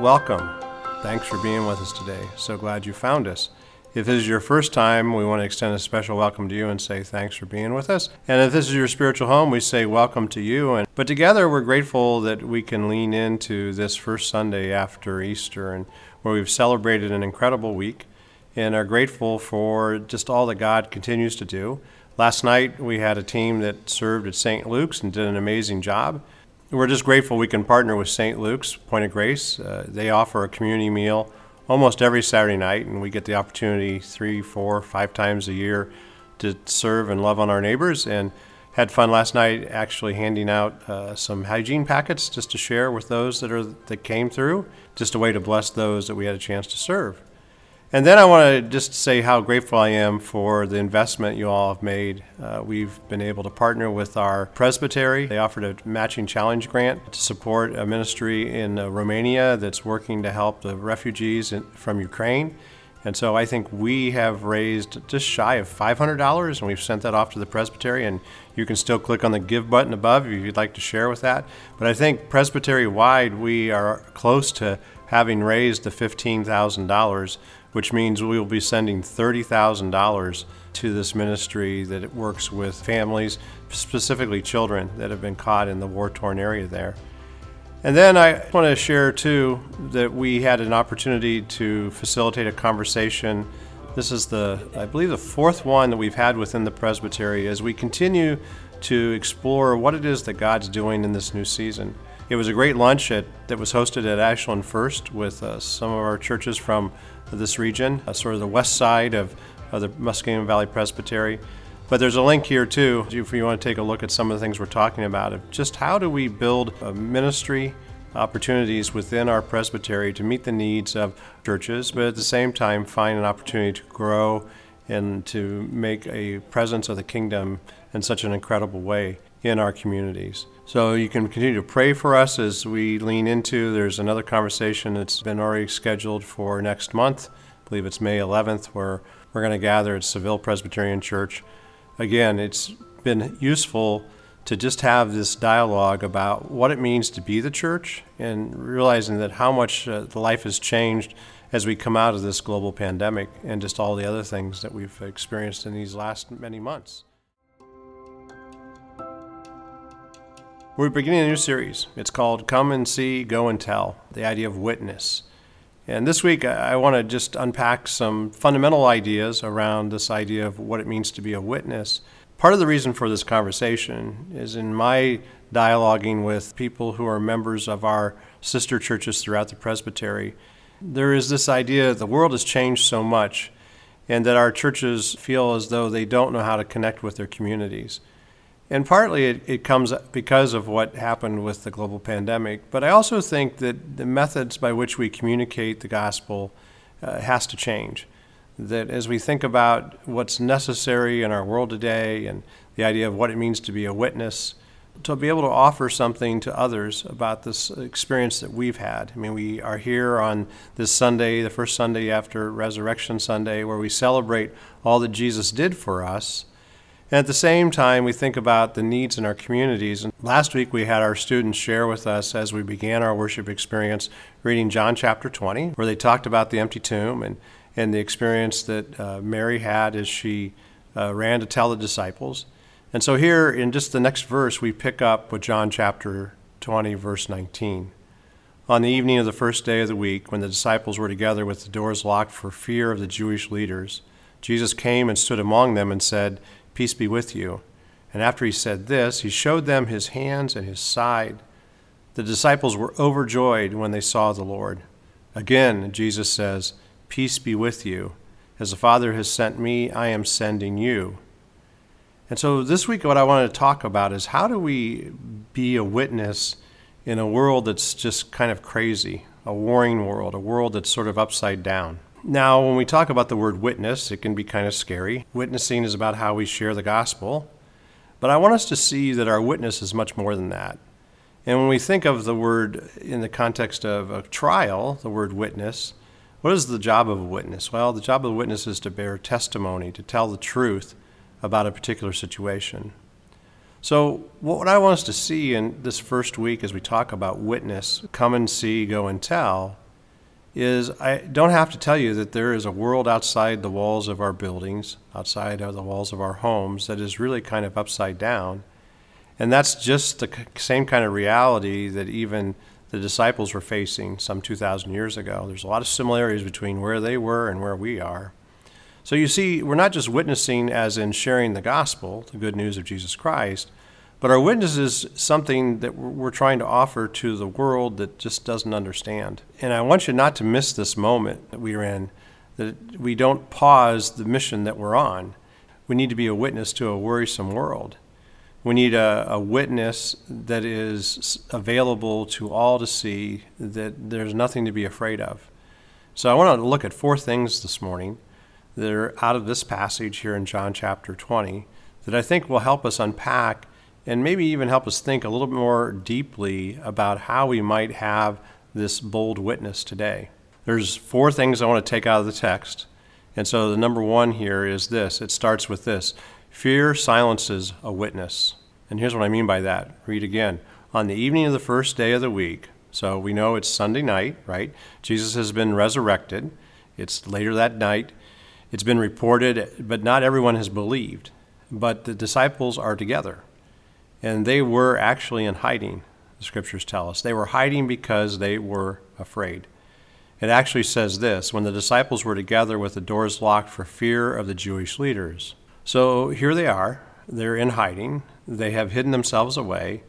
welcome. Thanks for being with us today. So glad you found us. If this is your first time, we want to extend a special welcome to you and say thanks for being with us. And if this is your spiritual home, we say welcome to you. And but together, we're grateful that we can lean into this first Sunday after Easter, and where we've celebrated an incredible week, and are grateful for just all that God continues to do. Last night, we had a team that served at St. Luke's and did an amazing job. We're just grateful we can partner with St. Luke's Point of Grace. Uh, they offer a community meal almost every Saturday night, and we get the opportunity three, four, five times a year to serve and love on our neighbors. And had fun last night actually handing out uh, some hygiene packets just to share with those that are that came through, just a way to bless those that we had a chance to serve. And then I want to just say how grateful I am for the investment you all have made. Uh, we've been able to partner with our presbytery. They offered a matching challenge grant to support a ministry in uh, Romania that's working to help the refugees in, from Ukraine. And so I think we have raised just shy of $500, and we've sent that off to the presbytery. And you can still click on the give button above if you'd like to share with that. But I think presbytery wide, we are close to having raised the $15,000 which means we will be sending $30,000 to this ministry that works with families, specifically children that have been caught in the war torn area there. And then I want to share too that we had an opportunity to facilitate a conversation. This is the, I believe, the fourth one that we've had within the presbytery as we continue to explore what it is that God's doing in this new season. It was a great lunch at, that was hosted at Ashland First with uh, some of our churches from this region, uh, sort of the west side of, of the Muskingum Valley Presbytery. But there's a link here too, if you want to take a look at some of the things we're talking about, of just how do we build a ministry opportunities within our presbytery to meet the needs of churches, but at the same time find an opportunity to grow and to make a presence of the kingdom in such an incredible way in our communities. So you can continue to pray for us as we lean into. There's another conversation that's been already scheduled for next month. I believe it's May 11th, where we're going to gather at Seville Presbyterian Church. Again, it's been useful to just have this dialogue about what it means to be the church and realizing that how much uh, the life has changed as we come out of this global pandemic and just all the other things that we've experienced in these last many months. We're beginning a new series. It's called Come and See, Go and Tell, the idea of witness. And this week, I want to just unpack some fundamental ideas around this idea of what it means to be a witness. Part of the reason for this conversation is in my dialoguing with people who are members of our sister churches throughout the presbytery, there is this idea that the world has changed so much and that our churches feel as though they don't know how to connect with their communities. And partly it, it comes because of what happened with the global pandemic. But I also think that the methods by which we communicate the gospel uh, has to change. That as we think about what's necessary in our world today and the idea of what it means to be a witness, to be able to offer something to others about this experience that we've had. I mean, we are here on this Sunday, the first Sunday after Resurrection Sunday, where we celebrate all that Jesus did for us and at the same time, we think about the needs in our communities. And last week, we had our students share with us as we began our worship experience reading John chapter 20, where they talked about the empty tomb and, and the experience that uh, Mary had as she uh, ran to tell the disciples. And so, here in just the next verse, we pick up with John chapter 20, verse 19. On the evening of the first day of the week, when the disciples were together with the doors locked for fear of the Jewish leaders, Jesus came and stood among them and said, Peace be with you. And after he said this, he showed them his hands and his side. The disciples were overjoyed when they saw the Lord. Again, Jesus says, Peace be with you. As the Father has sent me, I am sending you. And so this week, what I want to talk about is how do we be a witness in a world that's just kind of crazy, a warring world, a world that's sort of upside down? Now, when we talk about the word witness, it can be kind of scary. Witnessing is about how we share the gospel. But I want us to see that our witness is much more than that. And when we think of the word in the context of a trial, the word witness, what is the job of a witness? Well, the job of a witness is to bear testimony, to tell the truth about a particular situation. So, what I want us to see in this first week as we talk about witness, come and see, go and tell, is I don't have to tell you that there is a world outside the walls of our buildings, outside of the walls of our homes, that is really kind of upside down. And that's just the same kind of reality that even the disciples were facing some 2,000 years ago. There's a lot of similarities between where they were and where we are. So you see, we're not just witnessing as in sharing the gospel, the good news of Jesus Christ, but our witness is something that we're trying to offer to the world that just doesn't understand. And I want you not to miss this moment that we're in, that we don't pause the mission that we're on. We need to be a witness to a worrisome world. We need a, a witness that is available to all to see that there's nothing to be afraid of. So I want to look at four things this morning that are out of this passage here in John chapter 20 that I think will help us unpack and maybe even help us think a little bit more deeply about how we might have this bold witness today. There's four things I want to take out of the text. And so the number one here is this it starts with this fear silences a witness. And here's what I mean by that. Read again. On the evening of the first day of the week, so we know it's Sunday night, right? Jesus has been resurrected. It's later that night. It's been reported, but not everyone has believed. But the disciples are together. And they were actually in hiding, the scriptures tell us. They were hiding because they were afraid. It actually says this when the disciples were together with the doors locked for fear of the Jewish leaders. So here they are. They're in hiding. They have hidden themselves away.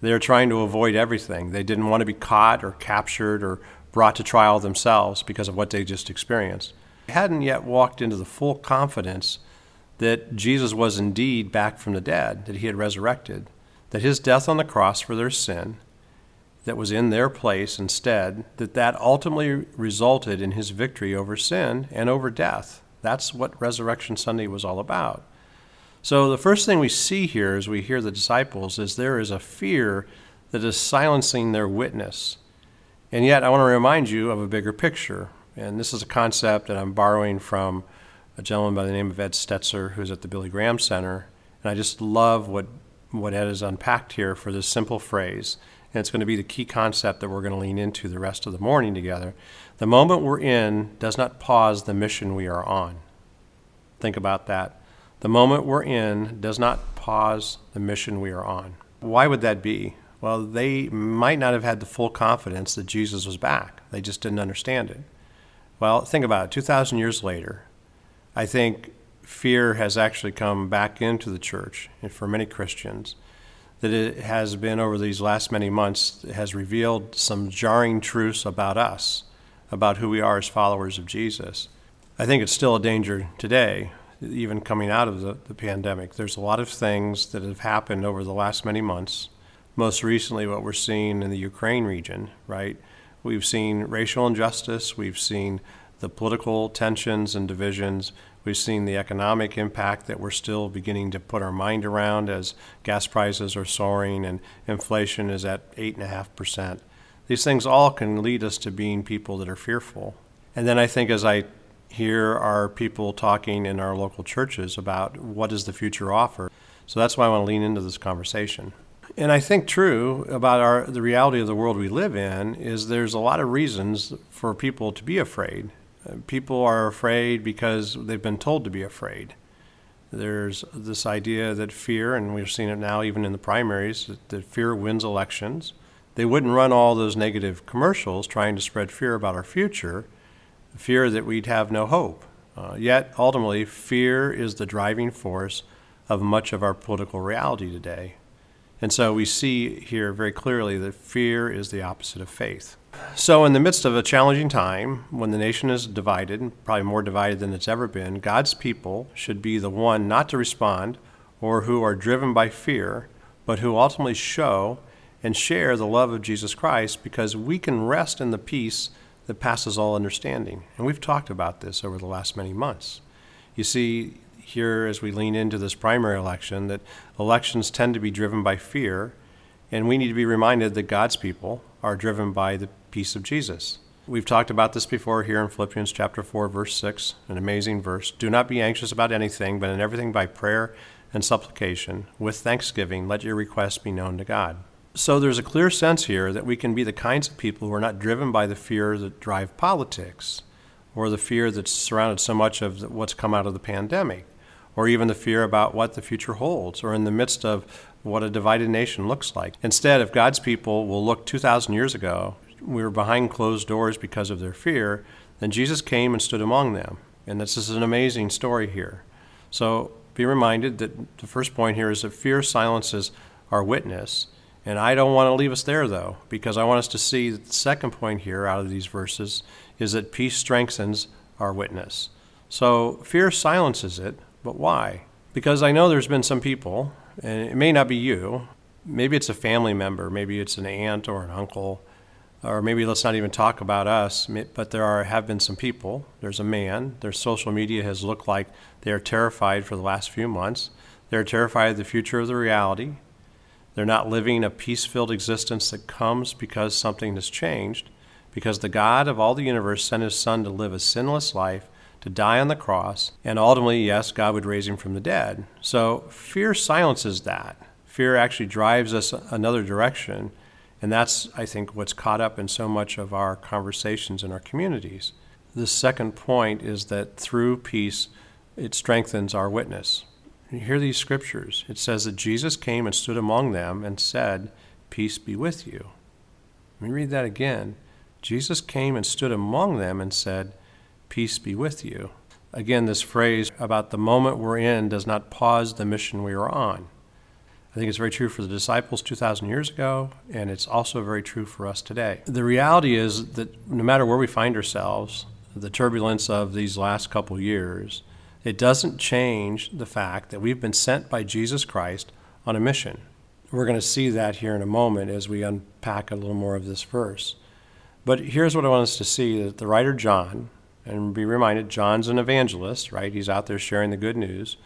They're trying to avoid everything. They didn't want to be caught or captured or brought to trial themselves because of what they just experienced. They hadn't yet walked into the full confidence that Jesus was indeed back from the dead, that he had resurrected that his death on the cross for their sin that was in their place instead that that ultimately resulted in his victory over sin and over death. That's what resurrection sunday was all about. So the first thing we see here as we hear the disciples is there is a fear that is silencing their witness. And yet i want to remind you of a bigger picture. And this is a concept that i'm borrowing from a gentleman by the name of ed stetzer who's at the billy graham center. And i just love what what Ed has unpacked here for this simple phrase. And it's going to be the key concept that we're going to lean into the rest of the morning together. The moment we're in does not pause the mission we are on. Think about that. The moment we're in does not pause the mission we are on. Why would that be? Well, they might not have had the full confidence that Jesus was back. They just didn't understand it. Well, think about it. 2,000 years later, I think fear has actually come back into the church and for many Christians. That it has been over these last many months has revealed some jarring truths about us, about who we are as followers of Jesus. I think it's still a danger today, even coming out of the, the pandemic. There's a lot of things that have happened over the last many months. Most recently, what we're seeing in the Ukraine region, right? We've seen racial injustice, we've seen the political tensions and divisions. We've seen the economic impact that we're still beginning to put our mind around as gas prices are soaring and inflation is at 8.5%. These things all can lead us to being people that are fearful. And then I think as I hear our people talking in our local churches about what does the future offer, so that's why I want to lean into this conversation. And I think true about our the reality of the world we live in is there's a lot of reasons for people to be afraid people are afraid because they've been told to be afraid. There's this idea that fear, and we've seen it now even in the primaries, that, that fear wins elections. They wouldn't run all those negative commercials trying to spread fear about our future, fear that we'd have no hope. Uh, yet, ultimately, fear is the driving force of much of our political reality today. And so we see here very clearly that fear is the opposite of faith. So, in the midst of a challenging time, when the nation is divided, probably more divided than it's ever been, God's people should be the one not to respond or who are driven by fear, but who ultimately show and share the love of Jesus Christ because we can rest in the peace that passes all understanding. And we've talked about this over the last many months. You see, here as we lean into this primary election, that elections tend to be driven by fear, and we need to be reminded that God's people are driven by the peace of Jesus. We've talked about this before here in Philippians chapter 4 verse 6, an amazing verse. Do not be anxious about anything, but in everything by prayer and supplication with thanksgiving let your requests be known to God. So there's a clear sense here that we can be the kinds of people who are not driven by the fear that drive politics or the fear that's surrounded so much of what's come out of the pandemic or even the fear about what the future holds or in the midst of what a divided nation looks like. Instead, if God's people will look 2,000 years ago, we were behind closed doors because of their fear, then Jesus came and stood among them. And this is an amazing story here. So be reminded that the first point here is that fear silences our witness. And I don't want to leave us there, though, because I want us to see the second point here out of these verses is that peace strengthens our witness. So fear silences it, but why? Because I know there's been some people, and it may not be you, maybe it's a family member, maybe it's an aunt or an uncle, or maybe let's not even talk about us, but there are have been some people. There's a man. Their social media has looked like they are terrified for the last few months. They're terrified of the future of the reality. They're not living a peace filled existence that comes because something has changed, because the God of all the universe sent his Son to live a sinless life, to die on the cross, and ultimately, yes, God would raise him from the dead. So fear silences that. Fear actually drives us another direction and that's, I think, what's caught up in so much of our conversations in our communities. The second point is that through peace, it strengthens our witness. You hear these scriptures. It says that Jesus came and stood among them and said, Peace be with you. Let me read that again. Jesus came and stood among them and said, Peace be with you. Again, this phrase about the moment we're in does not pause the mission we are on. I think it's very true for the disciples 2,000 years ago, and it's also very true for us today. The reality is that no matter where we find ourselves, the turbulence of these last couple years, it doesn't change the fact that we've been sent by Jesus Christ on a mission. We're going to see that here in a moment as we unpack a little more of this verse. But here's what I want us to see that the writer John, and be reminded, John's an evangelist, right? He's out there sharing the good news.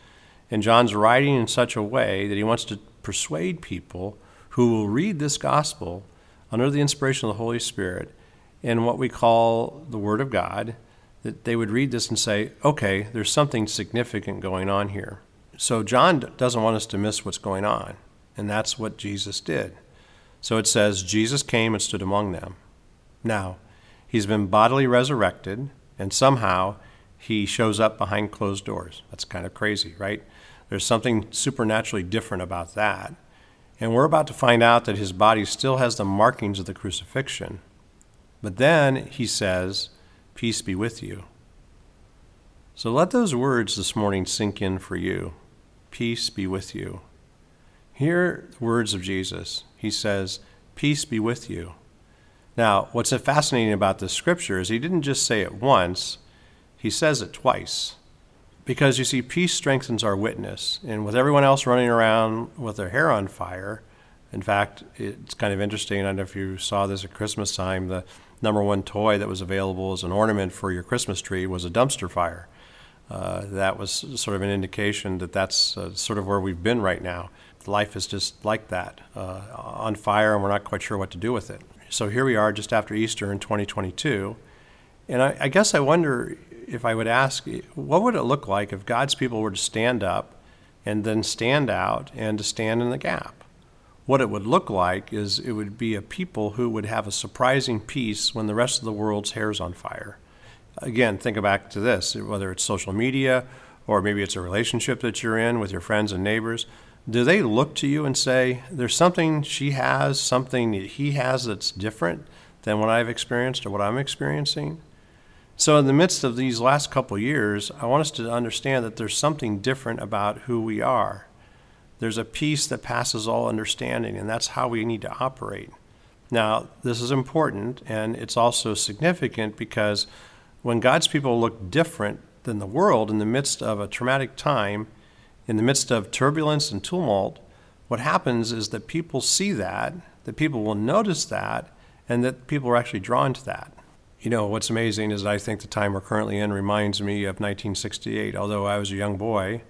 And John's writing in such a way that he wants to persuade people who will read this gospel under the inspiration of the Holy Spirit in what we call the Word of God, that they would read this and say, okay, there's something significant going on here. So John doesn't want us to miss what's going on, and that's what Jesus did. So it says, Jesus came and stood among them. Now, he's been bodily resurrected, and somehow he shows up behind closed doors. That's kind of crazy, right? There's something supernaturally different about that. And we're about to find out that his body still has the markings of the crucifixion. But then he says, Peace be with you. So let those words this morning sink in for you. Peace be with you. Hear the words of Jesus. He says, Peace be with you. Now, what's fascinating about this scripture is he didn't just say it once, he says it twice. Because you see, peace strengthens our witness. And with everyone else running around with their hair on fire, in fact, it's kind of interesting. I don't know if you saw this at Christmas time. The number one toy that was available as an ornament for your Christmas tree was a dumpster fire. Uh, that was sort of an indication that that's uh, sort of where we've been right now. Life is just like that, uh, on fire, and we're not quite sure what to do with it. So here we are just after Easter in 2022. And I, I guess I wonder if I would ask, what would it look like if God's people were to stand up and then stand out and to stand in the gap? What it would look like is it would be a people who would have a surprising peace when the rest of the world's hair's on fire. Again, think back to this whether it's social media or maybe it's a relationship that you're in with your friends and neighbors. Do they look to you and say, There's something she has, something he has that's different than what I've experienced or what I'm experiencing? So, in the midst of these last couple years, I want us to understand that there's something different about who we are. There's a peace that passes all understanding, and that's how we need to operate. Now, this is important, and it's also significant because when God's people look different than the world in the midst of a traumatic time, in the midst of turbulence and tumult, what happens is that people see that, that people will notice that, and that people are actually drawn to that. You know, what's amazing is I think the time we're currently in reminds me of 1968. Although I was a young boy,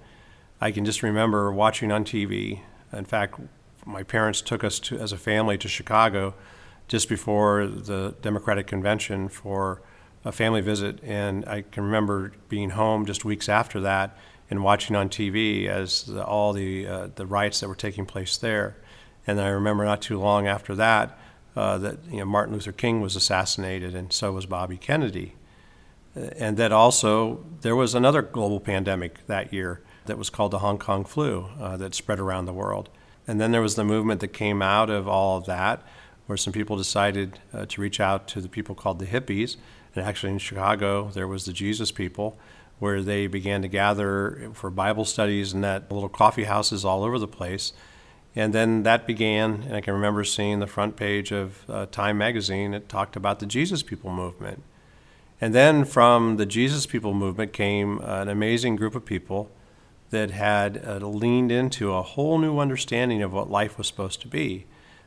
I can just remember watching on TV. In fact, my parents took us to, as a family to Chicago just before the Democratic Convention for a family visit. And I can remember being home just weeks after that and watching on TV as the, all the, uh, the riots that were taking place there. And I remember not too long after that uh, that you know, Martin Luther King was assassinated, and so was Bobby Kennedy. Uh, and that also, there was another global pandemic that year that was called the Hong Kong flu uh, that spread around the world. And then there was the movement that came out of all of that, where some people decided uh, to reach out to the people called the hippies. And actually, in Chicago, there was the Jesus people, where they began to gather for Bible studies and that little coffee houses all over the place. And then that began, and I can remember seeing the front page of uh, Time magazine. It talked about the Jesus People movement. And then from the Jesus People movement came an amazing group of people that had uh, leaned into a whole new understanding of what life was supposed to be.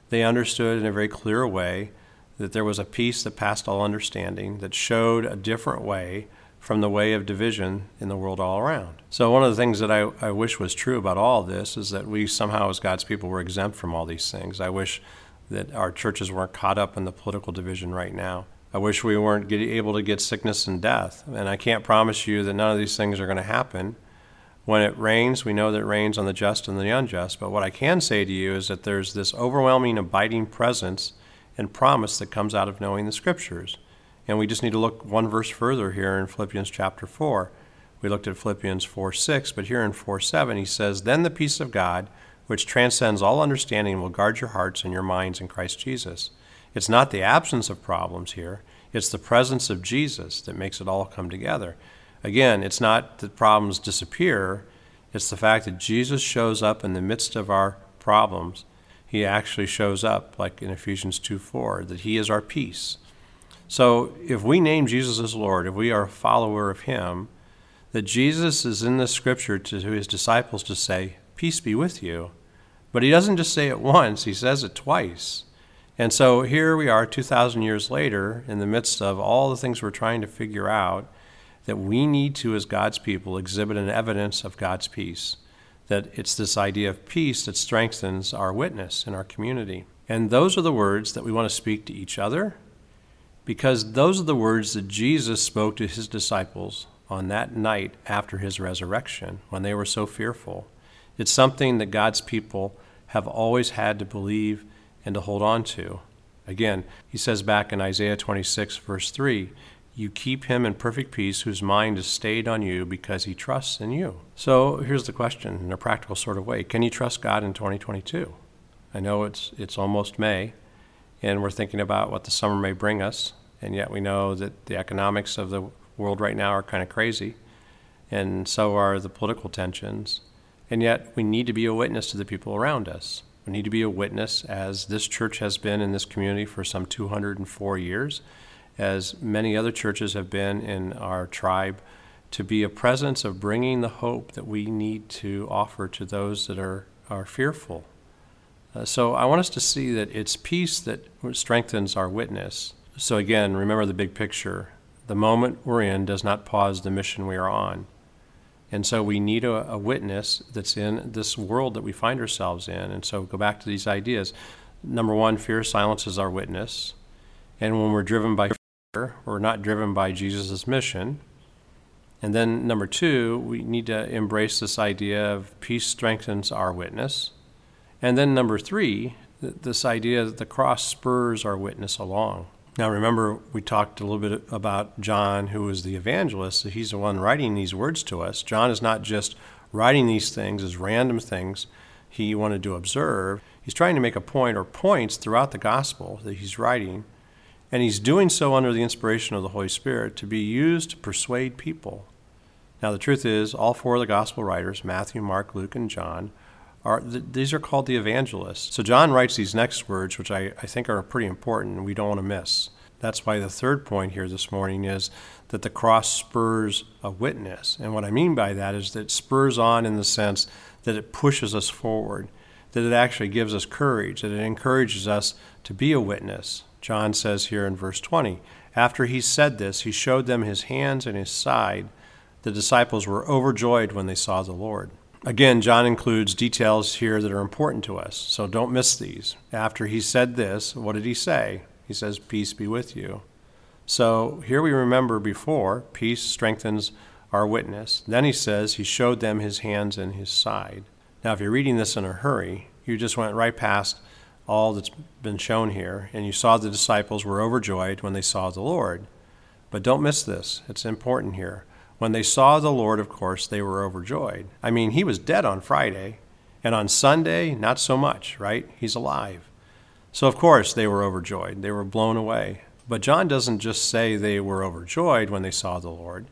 They understood in a very clear way that there was a peace that passed all understanding, that showed a different way from the way of division in the world all around. So, one of the things that I, I wish was true about all this is that we somehow, as God's people, were exempt from all these things. I wish that our churches weren't caught up in the political division right now. I wish we weren't get, able to get sickness and death. And I can't promise you that none of these things are going to happen. When it rains, we know that it rains on the just and the unjust. But what I can say to you is that there's this overwhelming, abiding presence and promise that comes out of knowing the Scriptures. And we just need to look one verse further here in Philippians chapter 4. We looked at Philippians 4 6, but here in 4 7, he says, Then the peace of God, which transcends all understanding, will guard your hearts and your minds in Christ Jesus. It's not the absence of problems here, it's the presence of Jesus that makes it all come together. Again, it's not that problems disappear, it's the fact that Jesus shows up in the midst of our problems. He actually shows up, like in Ephesians 2 4, that He is our peace. So if we name Jesus as Lord, if we are a follower of Him, that Jesus is in the scripture to His disciples to say, Peace be with you. But He doesn't just say it once, He says it twice. And so here we are 2,000 years later, in the midst of all the things we're trying to figure out, that we need to, as God's people, exhibit an evidence of God's peace. That it's this idea of peace that strengthens our witness in our community. And those are the words that we want to speak to each other, because those are the words that Jesus spoke to his disciples on that night after his resurrection when they were so fearful. It's something that God's people have always had to believe and to hold on to. Again, he says back in Isaiah 26, verse 3 you keep him in perfect peace whose mind is stayed on you because he trusts in you. So here's the question in a practical sort of way Can you trust God in 2022? I know it's, it's almost May, and we're thinking about what the summer may bring us, and yet we know that the economics of the world right now are kind of crazy, and so are the political tensions. And yet we need to be a witness to the people around us. We need to be a witness, as this church has been in this community for some 204 years as many other churches have been in our tribe, to be a presence of bringing the hope that we need to offer to those that are, are fearful. Uh, so I want us to see that it's peace that strengthens our witness. So again, remember the big picture. The moment we're in does not pause the mission we are on. And so we need a, a witness that's in this world that we find ourselves in. And so go back to these ideas. Number one, fear silences our witness. And when we're driven by fear, we're not driven by Jesus' mission. And then, number two, we need to embrace this idea of peace strengthens our witness. And then, number three, this idea that the cross spurs our witness along. Now, remember, we talked a little bit about John, who was the evangelist. He's the one writing these words to us. John is not just writing these things as random things he wanted to observe. He's trying to make a point or points throughout the gospel that he's writing and he's doing so under the inspiration of the Holy Spirit to be used to persuade people. Now, the truth is, all four of the gospel writers, Matthew, Mark, Luke, and John, are these are called the evangelists. So John writes these next words, which I, I think are pretty important and we don't want to miss. That's why the third point here this morning is that the cross spurs a witness. And what I mean by that is that it spurs on in the sense that it pushes us forward, that it actually gives us courage, that it encourages us to be a witness, John says here in verse 20 After he said this, he showed them his hands and his side. The disciples were overjoyed when they saw the Lord. Again, John includes details here that are important to us, so don't miss these. After he said this, what did he say? He says, Peace be with you. So here we remember before, peace strengthens our witness. Then he says, He showed them his hands and his side. Now, if you're reading this in a hurry, You just went right past all that's been shown here, and you saw the disciples were overjoyed when they saw the Lord. But don't miss this, it's important here. When they saw the Lord, of course, they were overjoyed. I mean, he was dead on Friday, and on Sunday, not so much, right? He's alive. So, of course, they were overjoyed. They were blown away. But John doesn't just say they were overjoyed when they saw the Lord.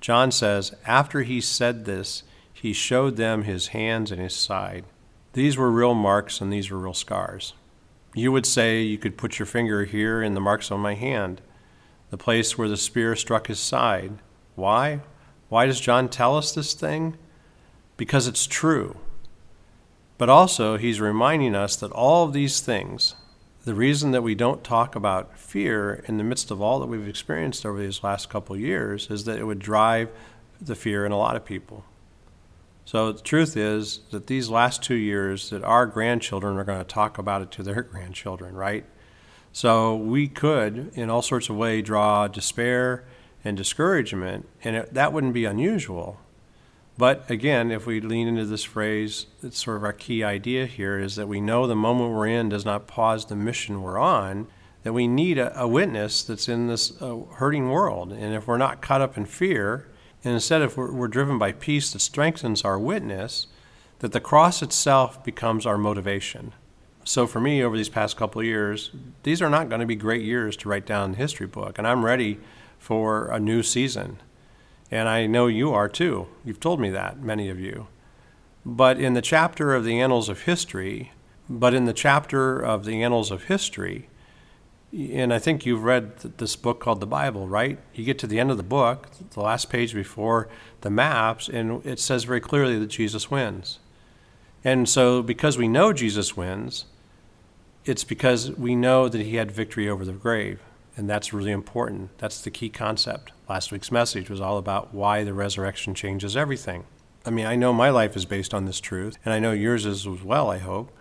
John says, after he said this, he showed them his hands and his side. These were real marks and these were real scars. You would say you could put your finger here in the marks on my hand, the place where the spear struck his side. Why? Why does John tell us this thing? Because it's true. But also, he's reminding us that all of these things, the reason that we don't talk about fear in the midst of all that we've experienced over these last couple years is that it would drive the fear in a lot of people. So the truth is that these last two years that our grandchildren are going to talk about it to their grandchildren, right? So we could, in all sorts of ways, draw despair and discouragement, and it, that wouldn't be unusual. But again, if we lean into this phrase, it's sort of our key idea here is that we know the moment we're in does not pause the mission we're on, that we need a, a witness that's in this uh, hurting world. And if we're not caught up in fear, and instead, if we're, we're driven by peace that strengthens our witness, that the cross itself becomes our motivation. So for me, over these past couple years, these are not going to be great years to write down the history book, and I'm ready for a new season. And I know you are too. You've told me that, many of you. But in the chapter of the Annals of History, but in the chapter of the Annals of History, and I think you've read this book called the Bible, right? You get to the end of the book, the last page before the maps, and it says very clearly that Jesus wins. And so, because we know Jesus wins, it's because we know that he had victory over the grave. And that's really important. That's the key concept. Last week's message was all about why the resurrection changes everything. I mean, I know my life is based on this truth, and I know yours is as well, I hope.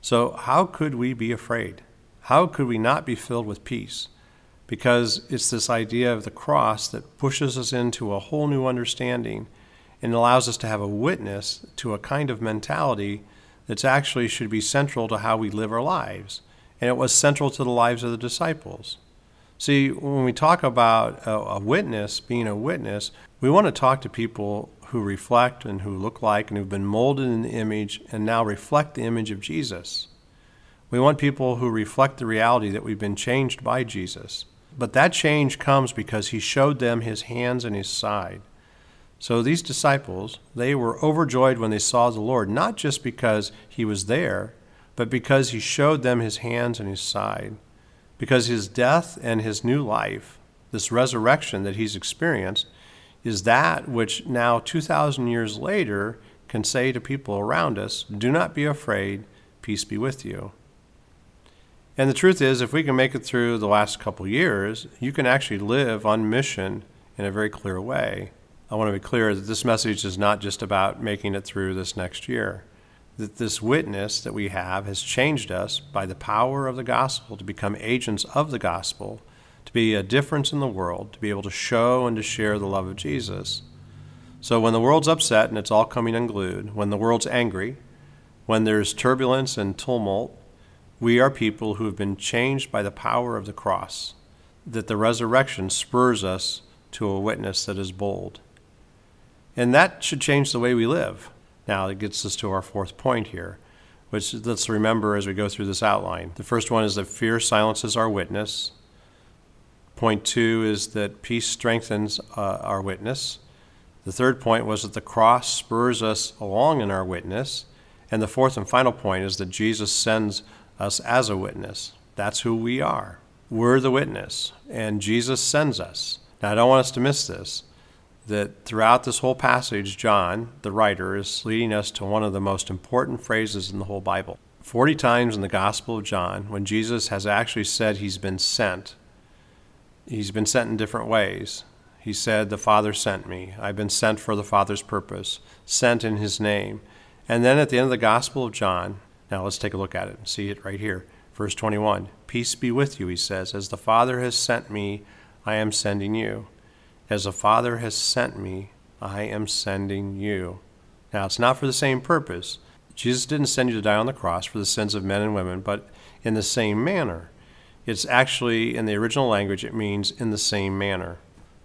So, how could we be afraid? How could we not be filled with peace? Because it's this idea of the cross that pushes us into a whole new understanding and allows us to have a witness to a kind of mentality that's actually should be central to how we live our lives. And it was central to the lives of the disciples. See, when we talk about a, witness, being a witness, we want to talk to people who reflect and who look like and who've been molded in the image and now reflect the image of Jesus. We want people who reflect the reality that we've been changed by Jesus. But that change comes because he showed them his hands and his side. So these disciples, they were overjoyed when they saw the Lord, not just because he was there, but because he showed them his hands and his side. Because his death and his new life, this resurrection that he's experienced, is that which now 2,000 years later can say to people around us, Do not be afraid, peace be with you. And the truth is, if we can make it through the last couple years, you can actually live on mission in a very clear way. I want to be clear that this message is not just about making it through this next year. That this witness that we have has changed us by the power of the gospel to become agents of the gospel, to be a difference in the world, to be able to show and to share the love of Jesus. So when the world's upset and it's all coming unglued, when the world's angry, when there's turbulence and tumult, we are people who have been changed by the power of the cross, that the resurrection spurs us to a witness that is bold. And that should change the way we live. Now, it gets us to our fourth point here, which let's remember as we go through this outline. The first one is that fear silences our witness. Point two is that peace strengthens uh, our witness. The third point was that the cross spurs us along in our witness. And the fourth and final point is that Jesus sends us as a witness. That's who we are. We're the witness, and Jesus sends us. Now, I don't want us to miss this that throughout this whole passage, John, the writer, is leading us to one of the most important phrases in the whole Bible. 40 times in the Gospel of John, when Jesus has actually said he's been sent, he's been sent in different ways. He said, The Father sent me. I've been sent for the Father's purpose, sent in his name. And then at the end of the Gospel of John, now let's take a look at it and see it right here. Verse 21 Peace be with you, he says. As the Father has sent me, I am sending you. As the Father has sent me, I am sending you. Now, it's not for the same purpose. Jesus didn't send you to die on the cross for the sins of men and women, but in the same manner. It's actually, in the original language, it means in the same manner.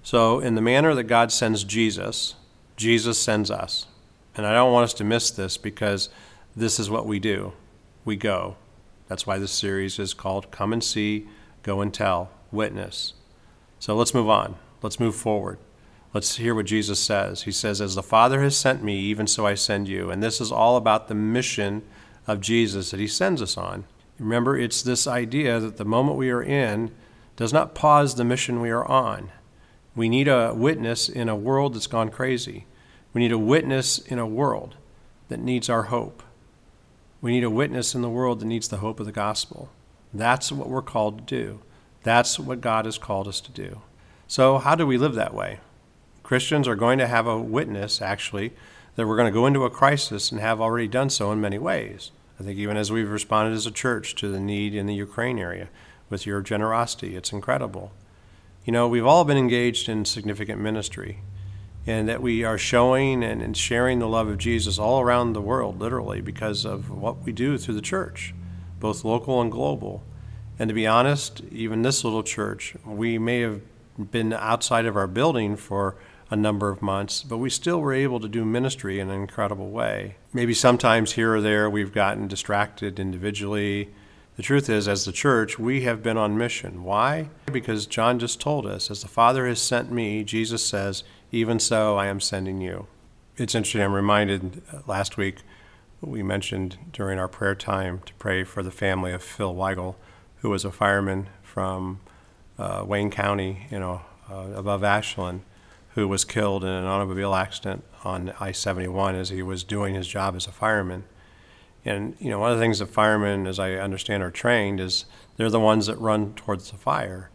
So, in the manner that God sends Jesus, Jesus sends us. And I don't want us to miss this because this is what we do. We go. That's why this series is called Come and See, Go and Tell, Witness. So let's move on. Let's move forward. Let's hear what Jesus says. He says, As the Father has sent me, even so I send you. And this is all about the mission of Jesus that he sends us on. Remember, it's this idea that the moment we are in does not pause the mission we are on. We need a witness in a world that's gone crazy. We need a witness in a world that needs our hope. We need a witness in the world that needs the hope of the gospel. That's what we're called to do. That's what God has called us to do. So, how do we live that way? Christians are going to have a witness, actually, that we're going to go into a crisis and have already done so in many ways. I think even as we've responded as a church to the need in the Ukraine area with your generosity, it's incredible. You know, we've all been engaged in significant ministry, and that we are showing and, sharing the love of Jesus all around the world, literally, because of what we do through the church, both local and global. And to be honest, even this little church, we may have been outside of our building for a number of months, but we still were able to do ministry in an incredible way. Maybe sometimes here or there we've gotten distracted individually. The truth is, as the church, we have been on mission. Why? Because John just told us, as the Father has sent me, Jesus says, even so I am sending you. It's interesting, I'm reminded uh, last week we mentioned during our prayer time to pray for the family of Phil Weigel, who was a fireman from uh, Wayne County, you know, uh, above Ashland who was killed in an automobile accident on I 71 as he was doing his job as a fireman. And, you know, one of the things that firemen, as I understand, are trained is they're the ones that run towards the fire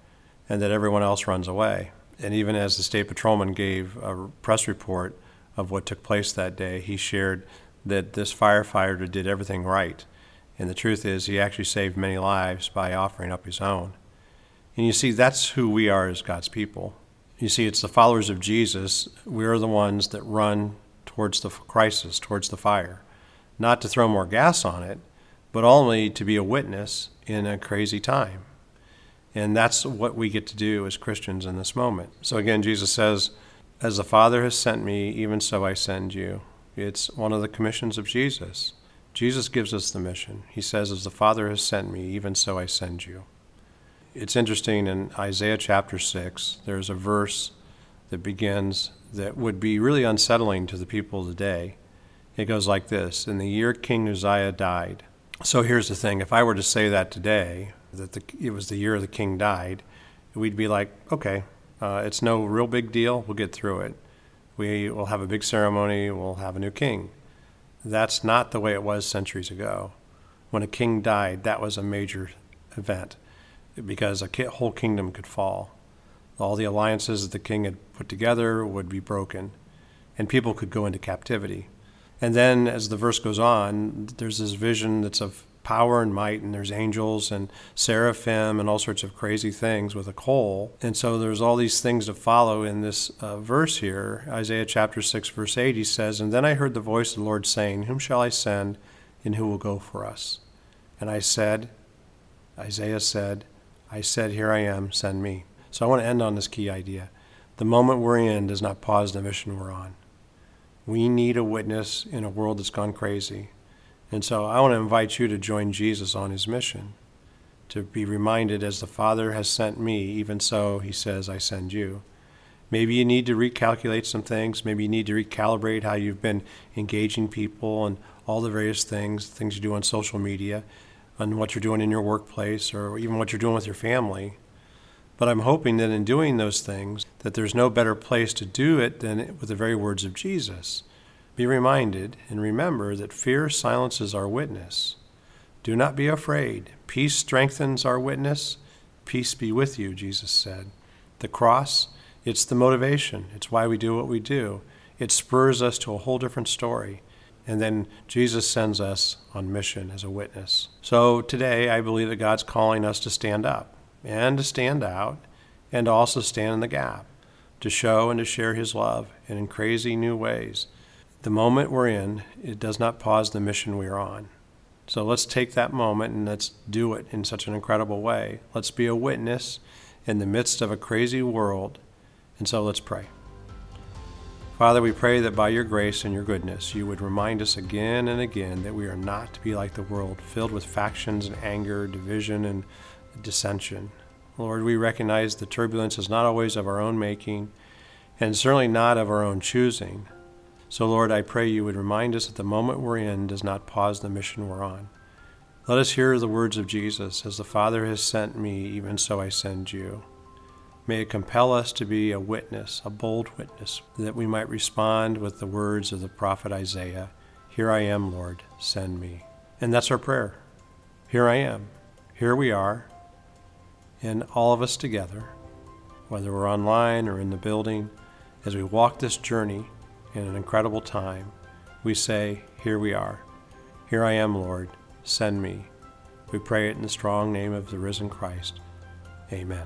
and that everyone else runs away. And even as the state patrolman gave a press report of what took place that day, he shared that this firefighter did everything right. And the truth is, he actually saved many lives by offering up his own. And you see, that's who we are as God's people. You see, it's the followers of Jesus. We are the ones that run towards the crisis, towards the fire. Not to throw more gas on it, but only to be a witness in a crazy time. And that's what we get to do as Christians in this moment. So again, Jesus says, As the Father has sent me, even so I send you. It's one of the commissions of Jesus. Jesus gives us the mission. He says, As the Father has sent me, even so I send you. It's interesting in Isaiah chapter 6, there's a verse that begins that would be really unsettling to the people the. It goes like this In the year King Uzziah died. So here's the thing if I were to say that today, that the, it was the year the king died, we'd be like, okay, uh, it's no real big deal. We'll get through it. We will have a big ceremony. We'll have a new king. That's not the way it was centuries ago. When a king died, that was a major event because a whole kingdom could fall. All the alliances that the king had put together would be broken, and people could go into captivity. And then, as the verse goes on, there's this vision that's of power and might, and there's angels and seraphim and all sorts of crazy things with a coal. And so there's all these things to follow in this uh, verse here. Isaiah chapter 6, verse 8, he says, And then I heard the voice of the Lord saying, Whom shall I send, and who will go for us? And I said, Isaiah said, I said, Here I am, send me. So I want to end on this key idea. The moment we're in does not pause the mission we're on. We need a witness in a world that's gone crazy. And so I want to invite you to join Jesus on his mission, to be reminded as the Father has sent me, even so, he says, I send you. Maybe you need to recalculate some things. Maybe you need to recalibrate how you've been engaging people and all the various things, things you do on social media on what you're doing in your workplace or even what you're doing with your family. But I'm hoping that in doing those things, that there's no better place to do it than with the very words of Jesus. Be reminded and remember that fear silences our witness. Do not be afraid. Peace strengthens our witness. Peace be with you, Jesus said. The cross, it's the motivation. It's why we do what we do. It spurs us to a whole different story. And then Jesus sends us on mission as a witness. So today, I believe that God's calling us to stand up and to stand out and also stand in the gap, to show and to share His love and in crazy new ways. the moment we're in, it does not pause the mission we are on. So let's take that moment and let's do it in such an incredible way. Let's be a witness in the midst of a crazy world. And so let's pray. Father, we pray that by your grace and your goodness, you would remind us again and again that we are not to be like the world, filled with factions and anger, division, and dissension. Lord, we recognize the turbulence is not always of our own making, and certainly not of our own choosing. So, Lord, I pray you would remind us that the moment we're in does not pause the mission we're on. Let us hear the words of Jesus As the Father has sent me, even so I send you. May it compel us to be a witness, a bold witness, that we might respond with the words of the prophet Isaiah Here I am, Lord, send me. And that's our prayer. Here I am. Here we are. And all of us together, whether we're online or in the building, as we walk this journey in an incredible time, we say, Here we are. Here I am, Lord, send me. We pray it in the strong name of the risen Christ. Amen.